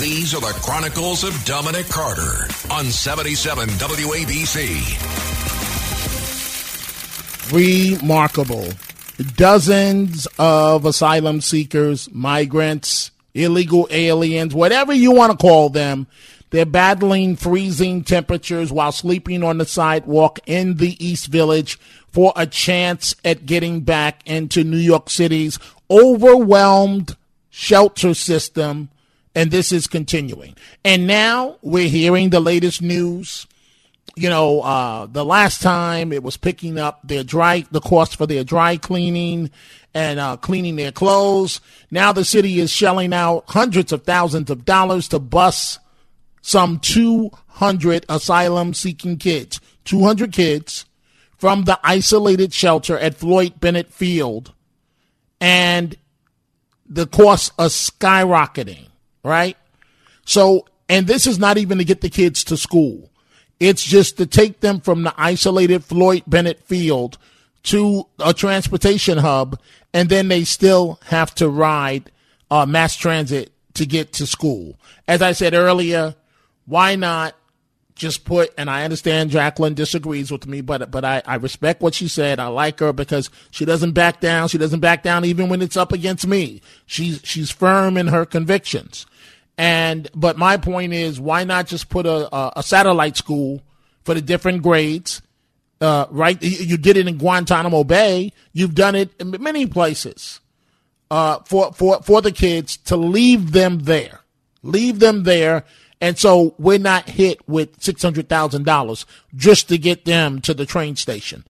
These are the Chronicles of Dominic Carter on 77 WABC. Remarkable. Dozens of asylum seekers, migrants, illegal aliens, whatever you want to call them, they're battling freezing temperatures while sleeping on the sidewalk in the East Village for a chance at getting back into New York City's overwhelmed shelter system. And this is continuing. And now we're hearing the latest news. You know, uh, the last time it was picking up their dry, the cost for their dry cleaning and uh, cleaning their clothes. Now the city is shelling out hundreds of thousands of dollars to bus some 200 asylum seeking kids, 200 kids from the isolated shelter at Floyd Bennett Field. And the costs are skyrocketing, right? So, and this is not even to get the kids to school. It's just to take them from the isolated Floyd Bennett Field to a transportation hub, and then they still have to ride uh, mass transit to get to school. As I said earlier, why not just put and I understand Jacqueline disagrees with me, but but I, I respect what she said. I like her because she doesn't back down. She doesn't back down even when it's up against me. She's she's firm in her convictions. And but my point is, why not just put a a, a satellite school for the different grades? Uh, right, you did it in Guantanamo Bay. You've done it in many places uh, for for for the kids to leave them there, leave them there and so we're not hit with $600,000 just to get them to the train station.